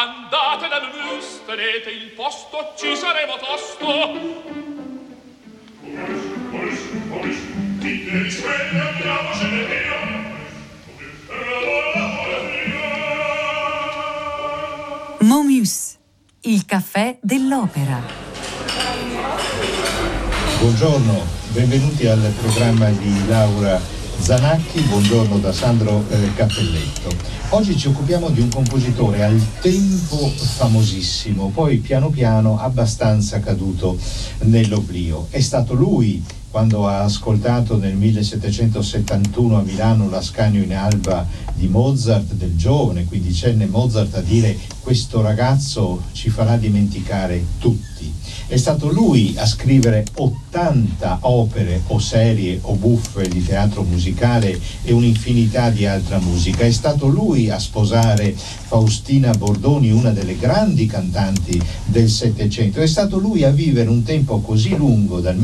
Andate da Mus, tenete il posto, ci saremo tosto. Andiamocene via. Momus, il caffè dell'opera. Buongiorno, benvenuti al programma di Laura Zanacchi, buongiorno da Sandro eh, Cappelletto. Oggi ci occupiamo di un compositore al tempo famosissimo, poi piano piano abbastanza caduto nell'oblio. È stato lui quando ha ascoltato nel 1771 a Milano l'Ascanio in Alba di Mozart, del giovane quindicenne Mozart, a dire questo ragazzo ci farà dimenticare tutti. È stato lui a scrivere 80 opere o serie o buffe di teatro musicale e un'infinità di altra musica. È stato lui a sposare Faustina Bordoni, una delle grandi cantanti del Settecento. È stato lui a vivere un tempo così lungo, dal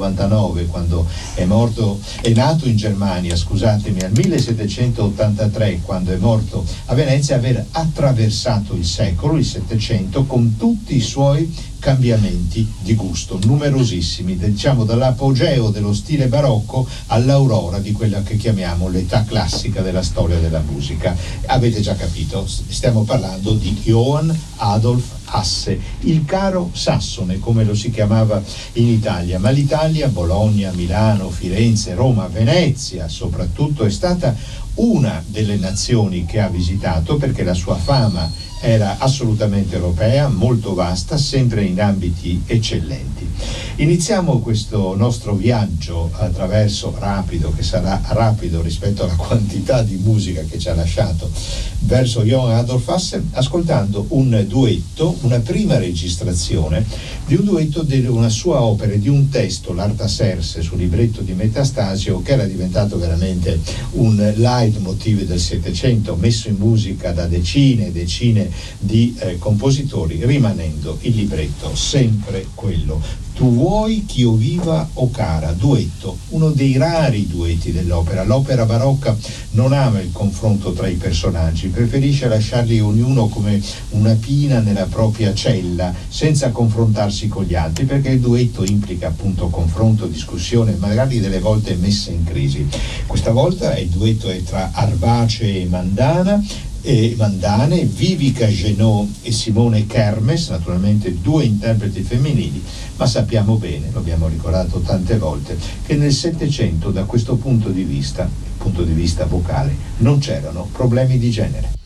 1699, quando è morto, è nato in Germania, scusatemi, al 1783, quando è morto a Venezia, aver attraversato il secolo, il Settecento, con tutti i suoi cambiamenti di gusto, numerosissimi, diciamo dall'apogeo dello stile barocco all'aurora di quella che chiamiamo l'età classica della storia della musica. Avete già capito, stiamo parlando di Johann Adolf Hasse, il caro Sassone come lo si chiamava in Italia, ma l'Italia, Bologna, Milano, Firenze, Roma, Venezia soprattutto è stata una delle nazioni che ha visitato perché la sua fama era assolutamente europea, molto vasta, sempre in ambiti eccellenti. Iniziamo questo nostro viaggio attraverso rapido, che sarà rapido rispetto alla quantità di musica che ci ha lasciato, verso Johann Adolf Hasse, ascoltando un duetto, una prima registrazione di un duetto di una sua opera, di un testo, l'Arta Serse, sul libretto di Metastasio, che era diventato veramente un leitmotiv del Settecento, messo in musica da decine e decine di eh, compositori, rimanendo il libretto sempre quello. Tu vuoi che io viva o cara, duetto, uno dei rari duetti dell'opera. L'opera barocca non ama il confronto tra i personaggi, preferisce lasciarli ognuno come una pina nella propria cella, senza confrontarsi con gli altri, perché il duetto implica appunto confronto, discussione, magari delle volte messa in crisi. Questa volta il duetto è tra Arvace e Mandana e Mandane, Vivica Genot e Simone Kermes, naturalmente due interpreti femminili, ma sappiamo bene, lo abbiamo ricordato tante volte, che nel Settecento da questo punto di vista, punto di vista vocale, non c'erano problemi di genere.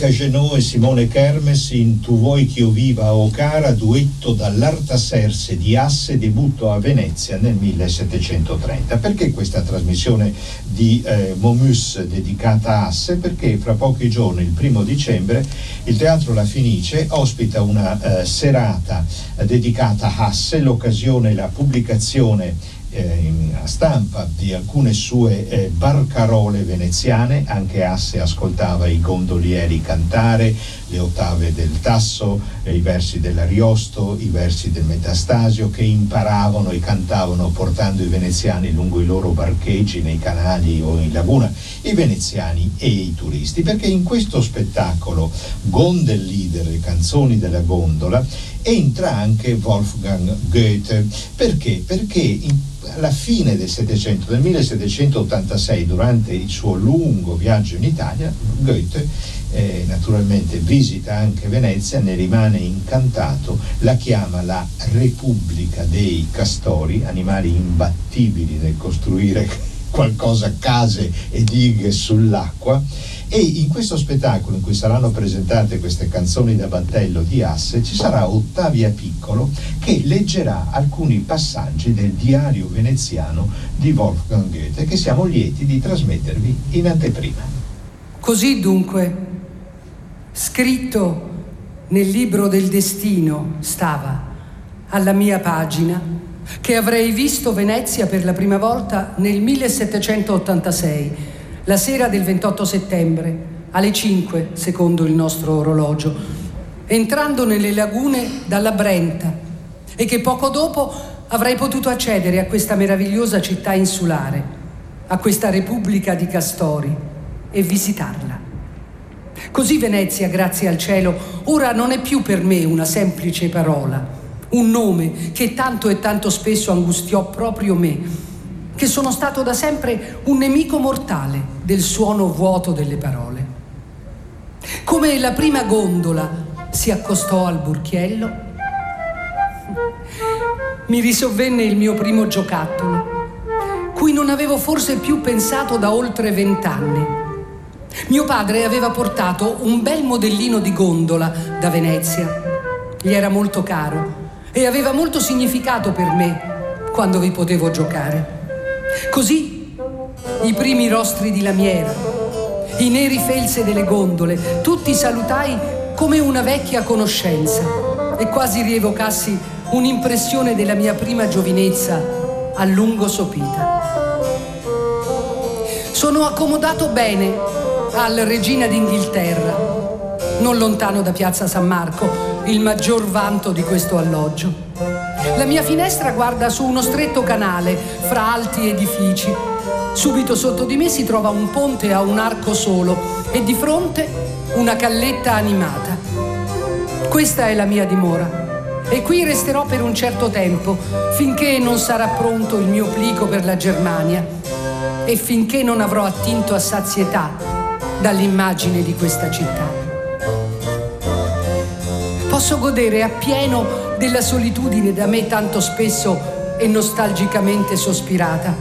Tipica Genò e Simone Kermes in Tu vuoi che io viva o cara, duetto dall'Artaserse di Asse, debutto a Venezia nel 1730. Perché questa trasmissione di eh, Momus dedicata a Asse? Perché fra pochi giorni, il primo dicembre, il Teatro La Fenice ospita una eh, serata dedicata a Asse, l'occasione, la pubblicazione a stampa di alcune sue eh, barcarole veneziane, anche Asse ascoltava i gondolieri cantare, le ottave del Tasso, eh, i versi dell'Ariosto, i versi del Metastasio che imparavano e cantavano portando i veneziani lungo i loro barcheggi nei canali o in laguna, i veneziani e i turisti, perché in questo spettacolo Gondellieder, le canzoni della gondola, entra anche Wolfgang Goethe. Perché? Perché in alla fine del Settecento, nel 1786, durante il suo lungo viaggio in Italia, Goethe eh, naturalmente visita anche Venezia, ne rimane incantato, la chiama la Repubblica dei Castori, animali imbattibili nel costruire qualcosa, case e dighe sull'acqua e in questo spettacolo in cui saranno presentate queste canzoni da battello di Asse ci sarà Ottavia Piccolo che leggerà alcuni passaggi del diario veneziano di Wolfgang Goethe che siamo lieti di trasmettervi in anteprima. Così dunque, scritto nel libro del destino stava alla mia pagina che avrei visto Venezia per la prima volta nel 1786 la sera del 28 settembre, alle 5 secondo il nostro orologio, entrando nelle lagune dalla Brenta e che poco dopo avrei potuto accedere a questa meravigliosa città insulare, a questa Repubblica di Castori e visitarla. Così Venezia, grazie al cielo, ora non è più per me una semplice parola, un nome che tanto e tanto spesso angustiò proprio me che sono stato da sempre un nemico mortale del suono vuoto delle parole. Come la prima gondola si accostò al burchiello, mi risovvenne il mio primo giocattolo, cui non avevo forse più pensato da oltre vent'anni. Mio padre aveva portato un bel modellino di gondola da Venezia. Gli era molto caro e aveva molto significato per me quando vi potevo giocare. Così i primi rostri di lamiera, i neri felse delle gondole, tutti salutai come una vecchia conoscenza e quasi rievocassi un'impressione della mia prima giovinezza a lungo sopita. Sono accomodato bene al Regina d'Inghilterra, non lontano da Piazza San Marco, il maggior vanto di questo alloggio. La mia finestra guarda su uno stretto canale fra alti edifici. Subito sotto di me si trova un ponte a un arco solo e di fronte una calletta animata. Questa è la mia dimora e qui resterò per un certo tempo finché non sarà pronto il mio plico per la Germania e finché non avrò attinto a sazietà dall'immagine di questa città. Posso godere appieno della solitudine da me tanto spesso e nostalgicamente sospirata,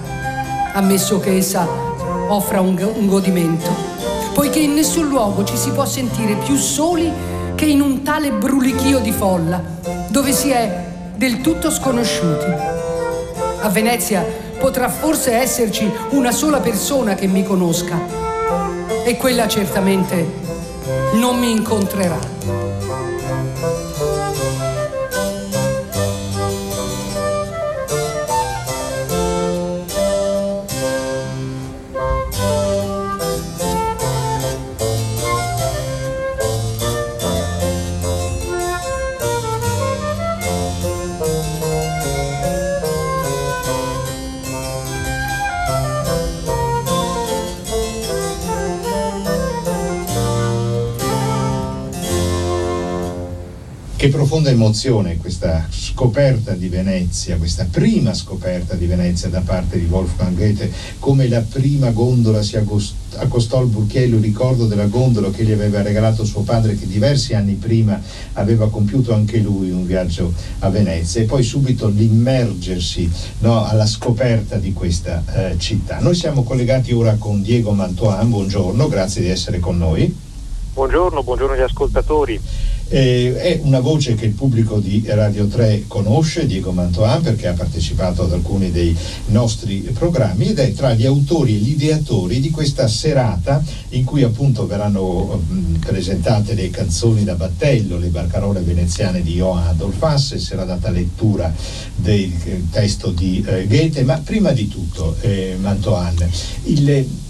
ammesso che essa offra un, un godimento, poiché in nessun luogo ci si può sentire più soli che in un tale brulichio di folla, dove si è del tutto sconosciuti. A Venezia potrà forse esserci una sola persona che mi conosca e quella certamente non mi incontrerà. Che profonda emozione questa scoperta di Venezia, questa prima scoperta di Venezia da parte di Wolfgang Goethe, come la prima gondola si accostò al Burchiello, il ricordo della gondola che gli aveva regalato suo padre che diversi anni prima aveva compiuto anche lui un viaggio a Venezia e poi subito l'immergersi no, alla scoperta di questa eh, città. Noi siamo collegati ora con Diego Mantoan, buongiorno, grazie di essere con noi. Buongiorno, buongiorno agli ascoltatori. Eh, è una voce che il pubblico di Radio 3 conosce, Diego Mantoan, perché ha partecipato ad alcuni dei nostri programmi ed è tra gli autori e gli ideatori di questa serata in cui appunto verranno mh, mm, presentate le canzoni da battello, le barcarole veneziane di Johann Adolf Hasse, sarà data lettura del eh, testo di eh, Goethe, ma prima di tutto eh, Mantoan, il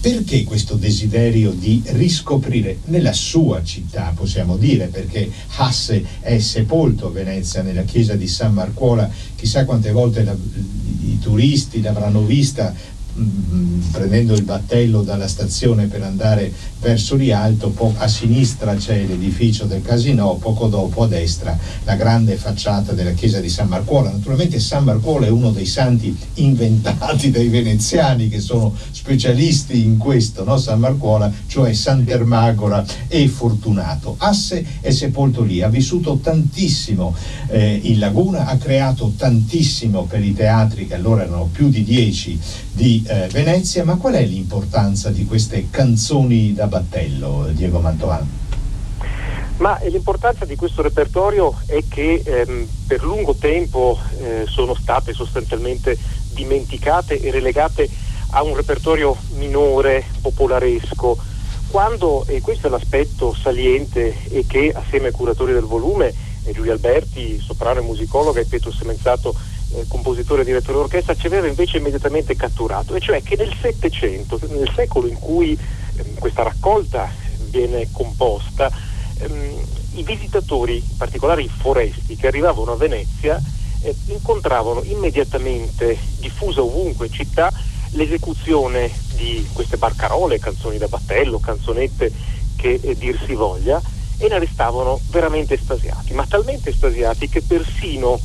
perché questo desiderio di riscoprire nella sua città, possiamo dire, perché Hasse è sepolto a Venezia nella chiesa di San Marcuola, chissà quante volte la, i turisti l'avranno vista Mm, prendendo il battello dalla stazione per andare verso Rialto, po- a sinistra c'è l'edificio del casino, poco dopo a destra la grande facciata della chiesa di San Marcuola. Naturalmente San Marcuola è uno dei santi inventati dai veneziani che sono specialisti in questo, no? San Marcuola, cioè Sant'Ermagora e Fortunato. Asse è sepolto lì, ha vissuto tantissimo eh, in Laguna, ha creato tantissimo per i teatri che allora erano più di dieci di eh, Venezia, ma qual è l'importanza di queste canzoni da battello, Diego Mantoan? Ma l'importanza di questo repertorio è che ehm, per lungo tempo eh, sono state sostanzialmente dimenticate e relegate a un repertorio minore, popolaresco, quando, e questo è l'aspetto saliente, e che assieme ai curatori del volume, eh, Giulia Alberti, soprano e musicologa, e Pietro Semenzato, eh, compositore e direttore d'orchestra, ci aveva invece immediatamente catturato, e cioè che nel Settecento, nel secolo in cui eh, questa raccolta viene composta, ehm, i visitatori, in particolare i foresti che arrivavano a Venezia, eh, incontravano immediatamente, diffusa ovunque in città, l'esecuzione di queste barcarole, canzoni da battello, canzonette che eh, dir si voglia, e ne restavano veramente estasiati, ma talmente estasiati che persino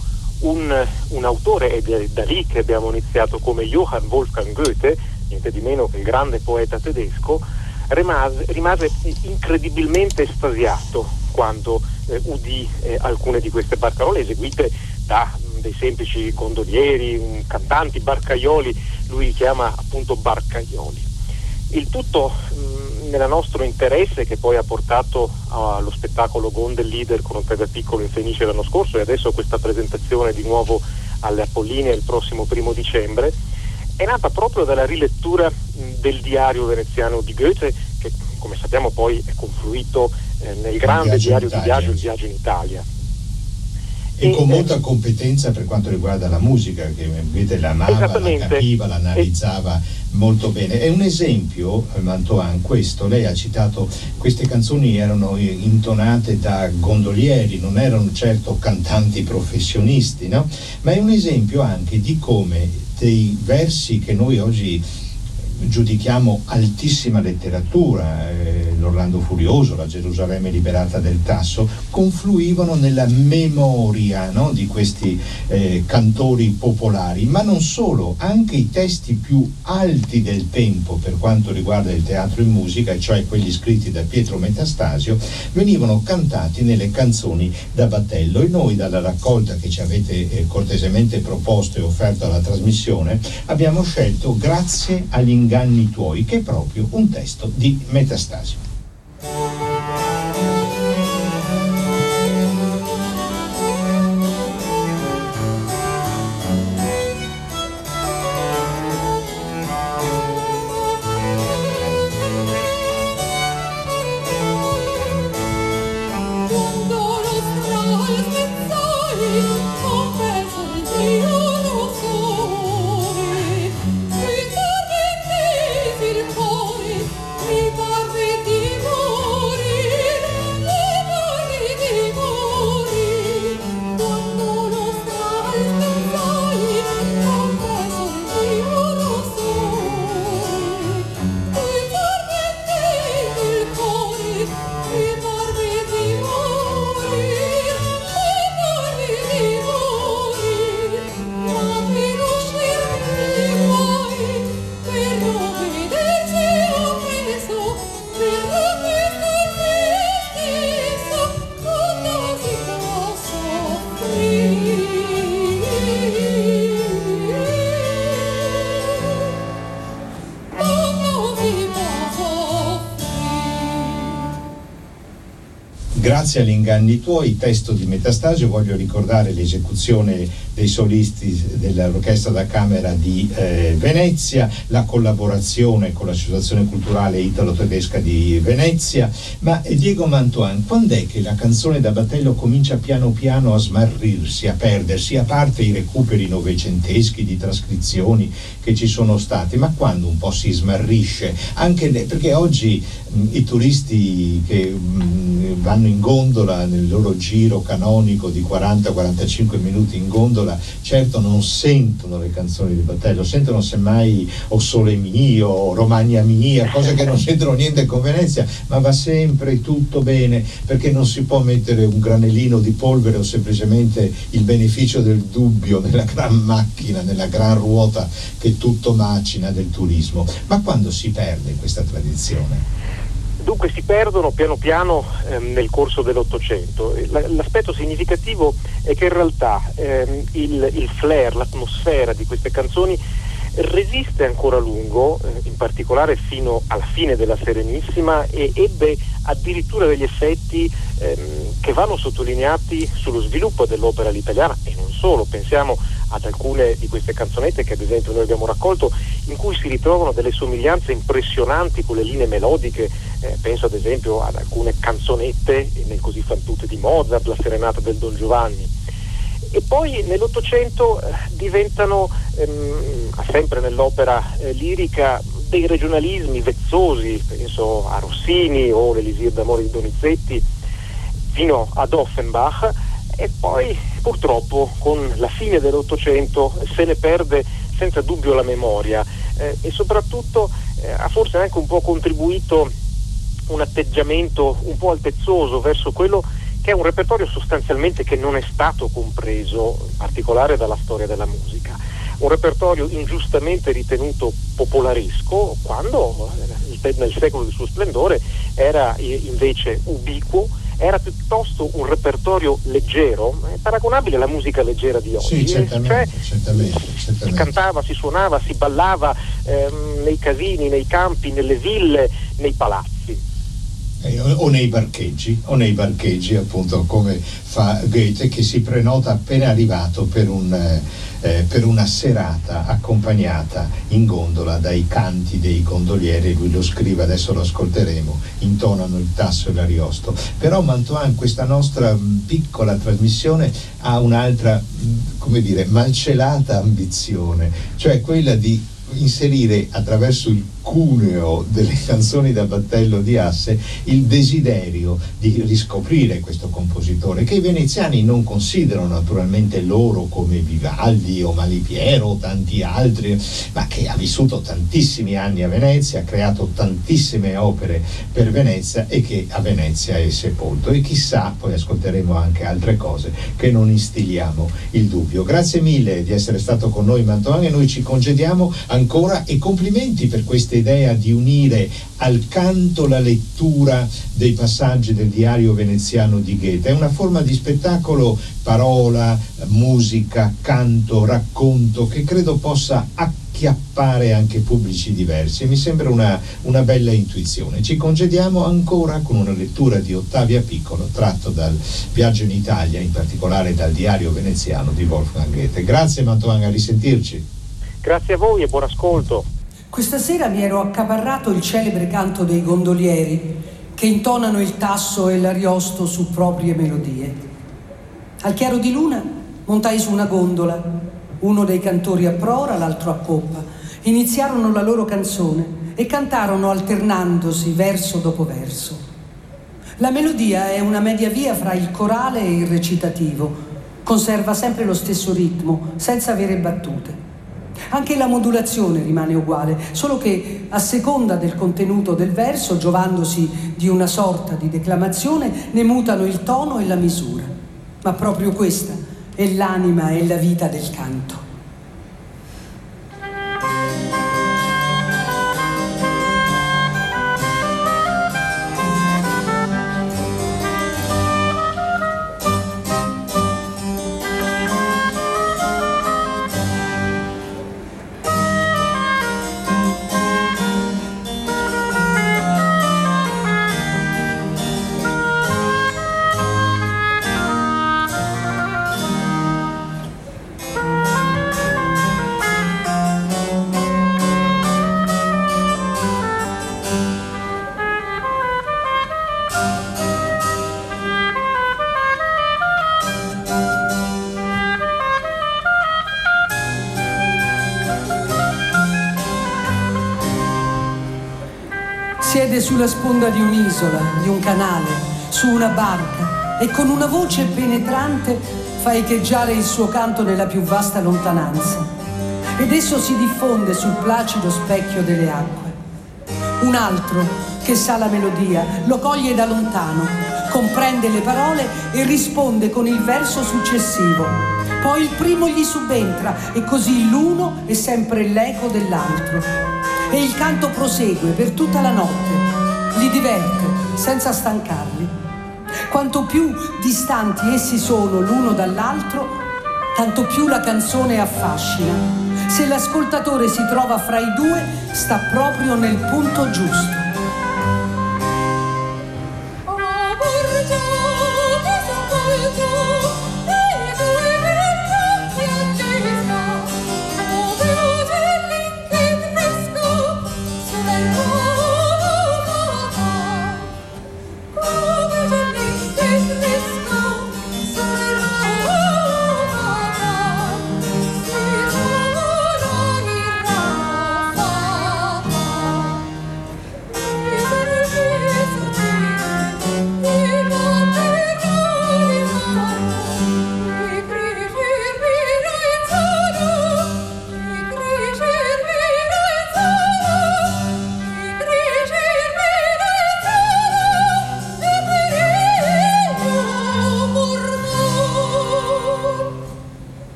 un, un autore, ed è da lì che abbiamo iniziato come Johann Wolfgang Goethe, niente di meno che il grande poeta tedesco, rimase, rimase incredibilmente estasiato quando eh, udì eh, alcune di queste barcarole eseguite da mh, dei semplici gondolieri, cantanti, barcaioli, lui li chiama appunto barcaioli. Il tutto mh, nel nostro interesse che poi ha portato allo spettacolo Gondel Leader con un Pedro Piccolo in Fenice l'anno scorso e adesso questa presentazione di nuovo alle Apolline il prossimo primo dicembre, è nata proprio dalla rilettura del diario veneziano di Goethe che come sappiamo poi è confluito eh, nel grande diario di viaggio Il viaggio in Italia e con molta competenza per quanto riguarda la musica, che vedete la amava, la capiva, la analizzava molto bene. È un esempio, Mantoan, questo, lei ha citato, queste canzoni erano intonate da gondolieri, non erano certo cantanti professionisti, no? ma è un esempio anche di come dei versi che noi oggi giudichiamo altissima letteratura, eh, l'Orlando Furioso, la Gerusalemme liberata del Tasso, confluivano nella memoria no, di questi eh, cantori popolari, ma non solo, anche i testi più alti del tempo per quanto riguarda il teatro in musica, cioè quelli scritti da Pietro Metastasio, venivano cantati nelle canzoni da battello e noi dalla raccolta che ci avete eh, cortesemente proposto e offerto alla trasmissione abbiamo scelto grazie agli inganni tuoi, che è proprio un testo di Metastasio. Grazie agli inganni tuoi, testo di Metastasio, voglio ricordare l'esecuzione dei solisti dell'Orchestra da Camera di eh, Venezia, la collaborazione con l'Associazione Culturale Italo-Tedesca di Venezia. Ma eh, Diego Mantuan, quando è che la canzone da battello comincia piano piano a smarrirsi, a perdersi, a parte i recuperi novecenteschi di trascrizioni che ci sono stati, ma quando un po' si smarrisce? Anche perché oggi mh, i turisti che mh, vanno in gondola nel loro giro canonico di 40-45 minuti in gondola, certo non sentono le canzoni di Battello, sentono semmai O Sole Mio, o Romagna Mia, cose che non c'entrano niente con Venezia, ma va sempre tutto bene perché non si può mettere un granellino di polvere o semplicemente il beneficio del dubbio nella gran macchina, nella gran ruota che tutto macina del turismo. Ma quando si perde questa tradizione? Dunque si perdono piano piano ehm, nel corso dell'Ottocento. L'aspetto significativo è che in realtà ehm, il, il flair, l'atmosfera di queste canzoni resiste ancora a lungo, eh, in particolare fino alla fine della Serenissima, e ebbe addirittura degli effetti ehm, che vanno sottolineati sullo sviluppo dell'opera all'italiana e non solo. Pensiamo ad alcune di queste canzonette che ad esempio noi abbiamo raccolto in cui si ritrovano delle somiglianze impressionanti con le linee melodiche, eh, penso ad esempio ad alcune canzonette nel così fan tutte di Mozart, la serenata del Don Giovanni. E poi nell'Ottocento eh, diventano, ehm, sempre nell'opera eh, lirica, dei regionalismi vezzosi, penso a Rossini o l'Elisir d'amore di Donizetti, fino ad Offenbach. E poi purtroppo con la fine dell'Ottocento se ne perde senza dubbio la memoria. Eh, e soprattutto eh, ha forse anche un po' contribuito un atteggiamento un po' altezzoso verso quello che è un repertorio sostanzialmente che non è stato compreso, in particolare dalla storia della musica. Un repertorio ingiustamente ritenuto popolaresco, quando eh, nel secolo del suo splendore era invece ubiquo, era piuttosto un repertorio leggero, eh, paragonabile alla musica leggera di oggi. Sì, certamente, cioè, certamente, certamente. Si cantava, si suonava, si ballava ehm, nei casini, nei campi, nelle ville, nei palazzi eh, o nei parcheggi, o nei parcheggi appunto come fa Goethe che si prenota appena arrivato per, un, eh, eh, per, una serata accompagnata in gondola dai canti dei gondolieri, lui lo scrive, adesso lo ascolteremo, intonano il tasso e l'ariosto. Però Mantoan, questa nostra piccola trasmissione ha un'altra, come dire, malcelata ambizione, cioè quella di inserire attraverso il cuneo delle canzoni da battello di Asse il desiderio di riscoprire questo compositore che i veneziani non considerano naturalmente loro come Vivaldi o Malipiero o tanti altri ma che ha vissuto tantissimi anni a Venezia ha creato tantissime opere per Venezia e che a Venezia è sepolto. E chissà poi ascolteremo anche altre cose che non instilliamo il dubbio. Grazie mille di essere stato con noi Mantovani noi ci congediamo ancora e complimenti per queste questa idea di unire al canto la lettura dei passaggi del diario veneziano di Goethe. È una forma di spettacolo, parola, musica, canto, racconto che credo possa acchiappare anche pubblici diversi. Mi sembra una, una bella intuizione. Ci congediamo ancora con una lettura di Ottavia Piccolo tratto dal viaggio in Italia, in particolare dal diario veneziano di Wolfgang Goethe. Grazie Mantovani, a risentirci. Grazie a voi e buon ascolto. Questa sera mi ero accaparrato il celebre canto dei gondolieri che intonano il tasso e l'ariosto su proprie melodie. Al chiaro di luna montai su una gondola, uno dei cantori a prora, l'altro a poppa. Iniziarono la loro canzone e cantarono alternandosi verso dopo verso. La melodia è una media via fra il corale e il recitativo. Conserva sempre lo stesso ritmo, senza avere battute. Anche la modulazione rimane uguale, solo che a seconda del contenuto del verso, giovandosi di una sorta di declamazione, ne mutano il tono e la misura. Ma proprio questa è l'anima e la vita del canto. Di un'isola, di un canale, su una barca e con una voce penetrante fa echeggiare il suo canto nella più vasta lontananza. Ed esso si diffonde sul placido specchio delle acque. Un altro, che sa la melodia, lo coglie da lontano, comprende le parole e risponde con il verso successivo. Poi il primo gli subentra e così l'uno è sempre l'eco dell'altro e il canto prosegue per tutta la notte, li diverte senza stancarli. Quanto più distanti essi sono l'uno dall'altro, tanto più la canzone affascina. Se l'ascoltatore si trova fra i due, sta proprio nel punto giusto.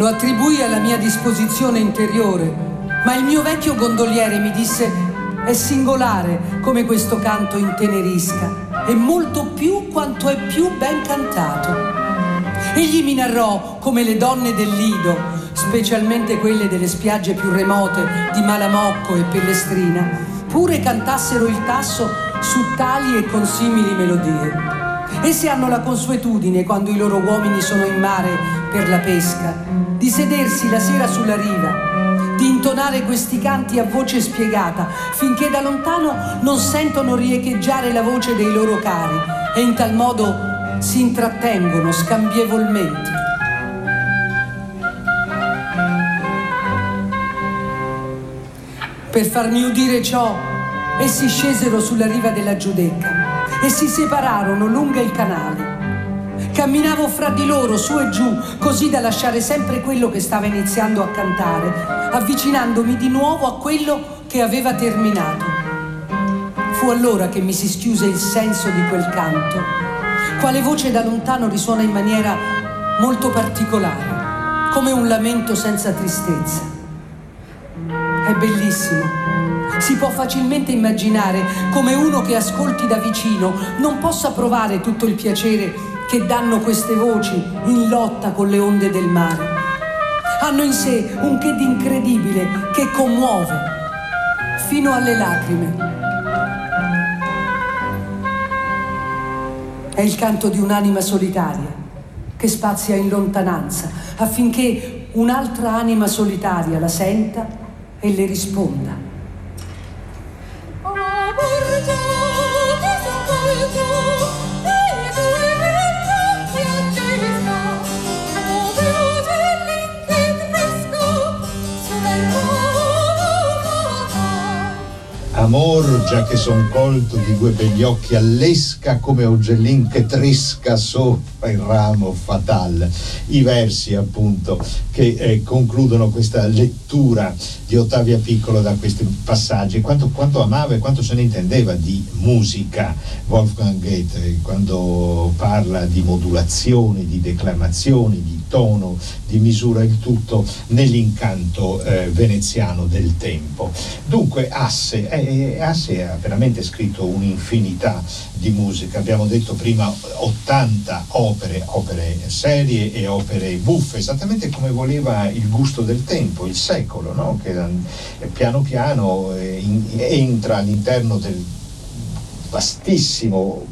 Lo attribuì alla mia disposizione interiore, ma il mio vecchio gondoliere mi disse è singolare come questo canto intenerisca e molto più quanto è più ben cantato. Egli mi narrò come le donne del Lido, specialmente quelle delle spiagge più remote di Malamocco e Pellestrina, pure cantassero il tasso su tali e consimili melodie. Esse hanno la consuetudine, quando i loro uomini sono in mare per la pesca, di sedersi la sera sulla riva, di intonare questi canti a voce spiegata, finché da lontano non sentono riecheggiare la voce dei loro cari e in tal modo si intrattengono scambievolmente. Per farmi udire ciò, essi scesero sulla riva della Giudecca e si separarono lungo il canale Camminavo fra di loro, su e giù, così da lasciare sempre quello che stava iniziando a cantare, avvicinandomi di nuovo a quello che aveva terminato. Fu allora che mi si schiuse il senso di quel canto, quale voce da lontano risuona in maniera molto particolare, come un lamento senza tristezza. È bellissimo. Si può facilmente immaginare come uno che ascolti da vicino non possa provare tutto il piacere che danno queste voci in lotta con le onde del mare. Hanno in sé un che di incredibile che commuove fino alle lacrime. È il canto di un'anima solitaria che spazia in lontananza affinché un'altra anima solitaria la senta e le risponda. Amor, già che son colto di due begli occhi all'esca come Ogellin che tresca sopra il ramo fatal. I versi appunto che eh, concludono questa lettura di Ottavia Piccolo da questi passaggi. Quanto, quanto amava e quanto se ne intendeva di musica Wolfgang Goethe quando parla di modulazioni, di declamazioni, di tono, di misura, il tutto nell'incanto eh, veneziano del tempo. Dunque Asse, eh, Asse ha veramente scritto un'infinità di musica, abbiamo detto prima 80 opere, opere serie e opere buffe, esattamente come voleva il gusto del tempo, il secolo, no? che eh, piano piano eh, in, entra all'interno del vastissimo,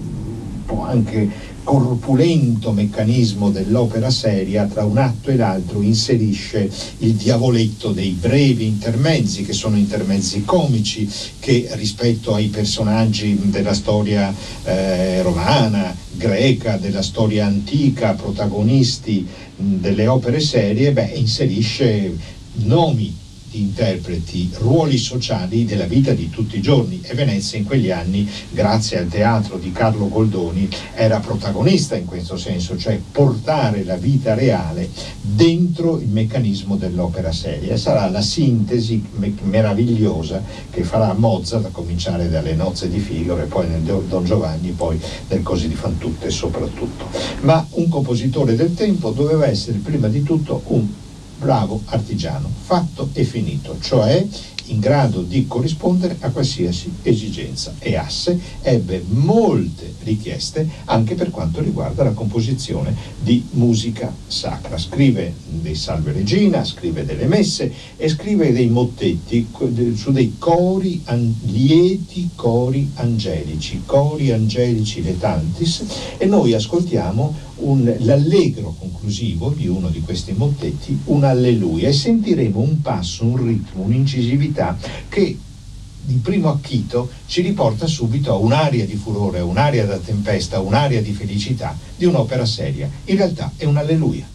anche corpulento meccanismo dell'opera seria, tra un atto e l'altro inserisce il diavoletto dei brevi intermezzi, che sono intermezzi comici, che rispetto ai personaggi della storia eh, romana, greca, della storia antica, protagonisti delle opere serie, beh, inserisce nomi di interpreti ruoli sociali della vita di tutti i giorni e Venezia in quegli anni, grazie al teatro di Carlo Goldoni, era protagonista in questo senso, cioè portare la vita reale dentro il meccanismo dell'opera seria. Sarà la sintesi meravigliosa che farà Mozart, a cominciare dalle nozze di Figaro e poi nel Don Giovanni, poi nel Così di Fantutte soprattutto. Ma un compositore del tempo doveva essere prima di tutto un bravo artigiano, fatto e finito, cioè in grado di corrispondere a qualsiasi esigenza e Asse ebbe molte richieste anche per quanto riguarda la composizione di musica sacra. Scrive dei Salve Regina, scrive delle messe e scrive dei mottetti su dei cori, lieti cori angelici, cori angelici letantis e noi ascoltiamo un, l'allegro conclusivo di uno di questi mottetti, un alleluia, e sentiremo un passo, un ritmo, un'incisività che di primo acchito ci riporta subito a un'aria di furore, un'aria da tempesta, un'aria di felicità di un'opera seria. In realtà è un alleluia.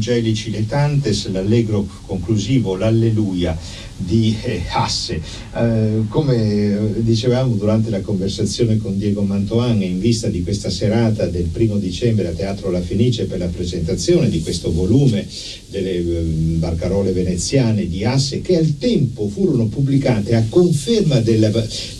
Angelici Letantes, l'allegro conclusivo, l'alleluia di eh, Hasse. Eh, come eh, dicevamo durante la conversazione con Diego Mantoan, in vista di questa serata del primo dicembre a Teatro La Fenice per la presentazione di questo volume delle eh, barcarole veneziane di Hasse, che al tempo furono pubblicate a conferma della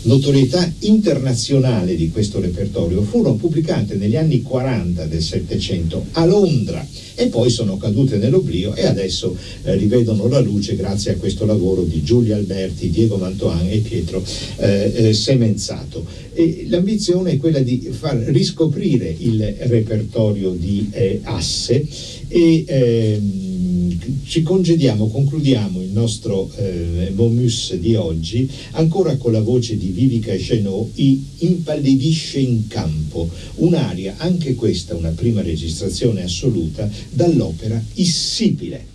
notorietà internazionale di questo repertorio, furono pubblicate negli anni 40 del Settecento a Londra e poi sono cadute nell'oblio e adesso eh, rivedono la luce grazie a questo lavoro di Giulia Alberti, Diego Mantoan e Pietro eh, eh, Semenzato. E l'ambizione è quella di far riscoprire il repertorio di eh, Asse e ehm, ci congediamo, concludiamo il nostro eh, Momus di oggi ancora con la voce di Vivica Chenot, I impallidisce in campo, un'aria, anche questa una prima registrazione assoluta, dall'opera Issibile.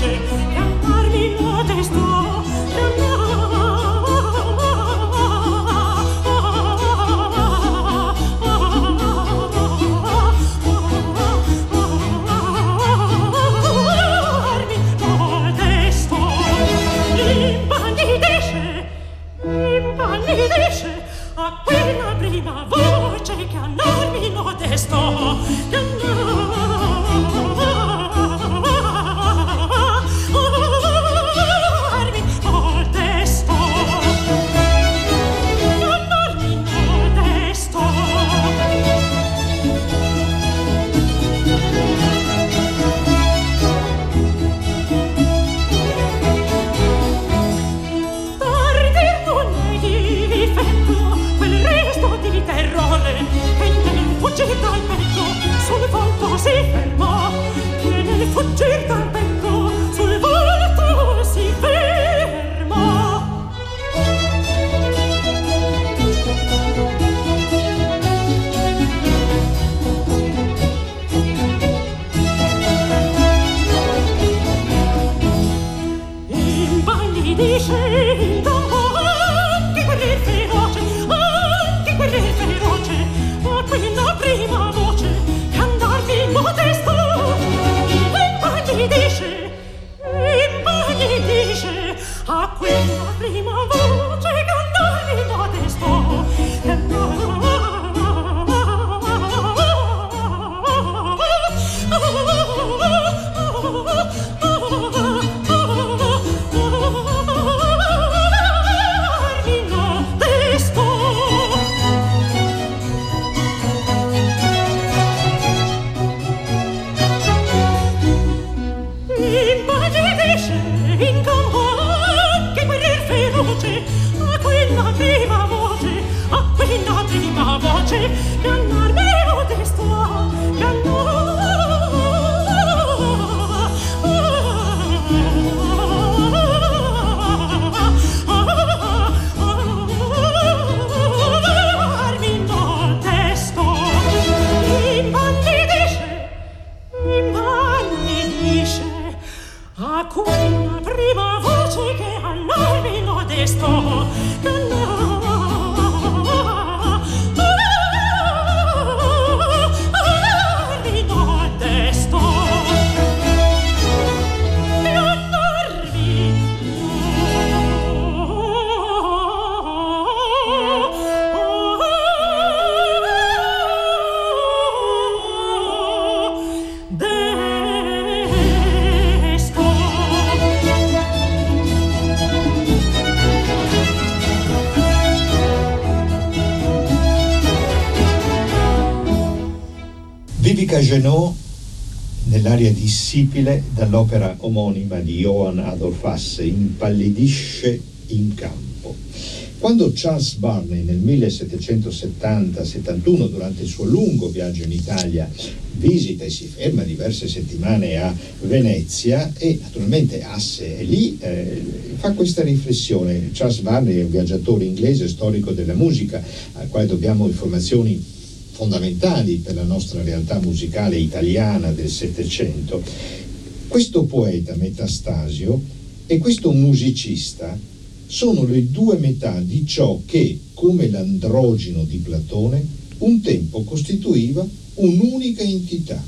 noche, cantar mi noche es todo, Genot nell'area di Sipile dall'opera omonima di Johann Adolf Hasse impallidisce in campo. Quando Charles Barney nel 1770-71 durante il suo lungo viaggio in Italia visita e si ferma diverse settimane a Venezia e naturalmente Asse è lì, eh, fa questa riflessione. Charles Barney è un viaggiatore inglese storico della musica al quale dobbiamo informazioni fondamentali per la nostra realtà musicale italiana del Settecento, questo poeta Metastasio e questo musicista sono le due metà di ciò che, come l'androgino di Platone, un tempo costituiva un'unica entità,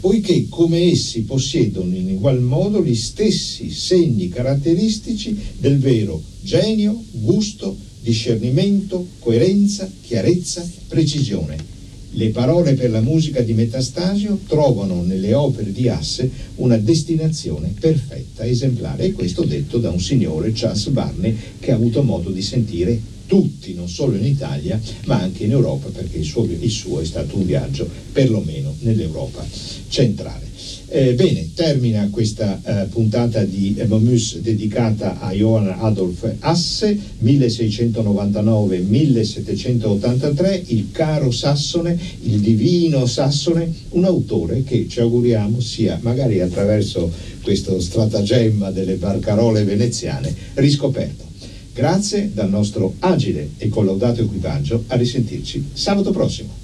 poiché come essi possiedono in ugual modo gli stessi segni caratteristici del vero genio, gusto, discernimento, coerenza, chiarezza, precisione le parole per la musica di Metastasio trovano nelle opere di Asse una destinazione perfetta, esemplare, e questo detto da un signore, Charles Barney, che ha avuto modo di sentire tutti, non solo in Italia, ma anche in Europa, perché il suo, il suo è stato un viaggio perlomeno nell'Europa centrale. Eh, bene, termina questa eh, puntata di Momus dedicata a Johann Adolf Asse, 1699-1783, il caro Sassone, il divino Sassone, un autore che ci auguriamo sia, magari attraverso questo stratagemma delle barcarole veneziane, riscoperto. Grazie dal nostro agile e collaudato equipaggio, a risentirci sabato prossimo.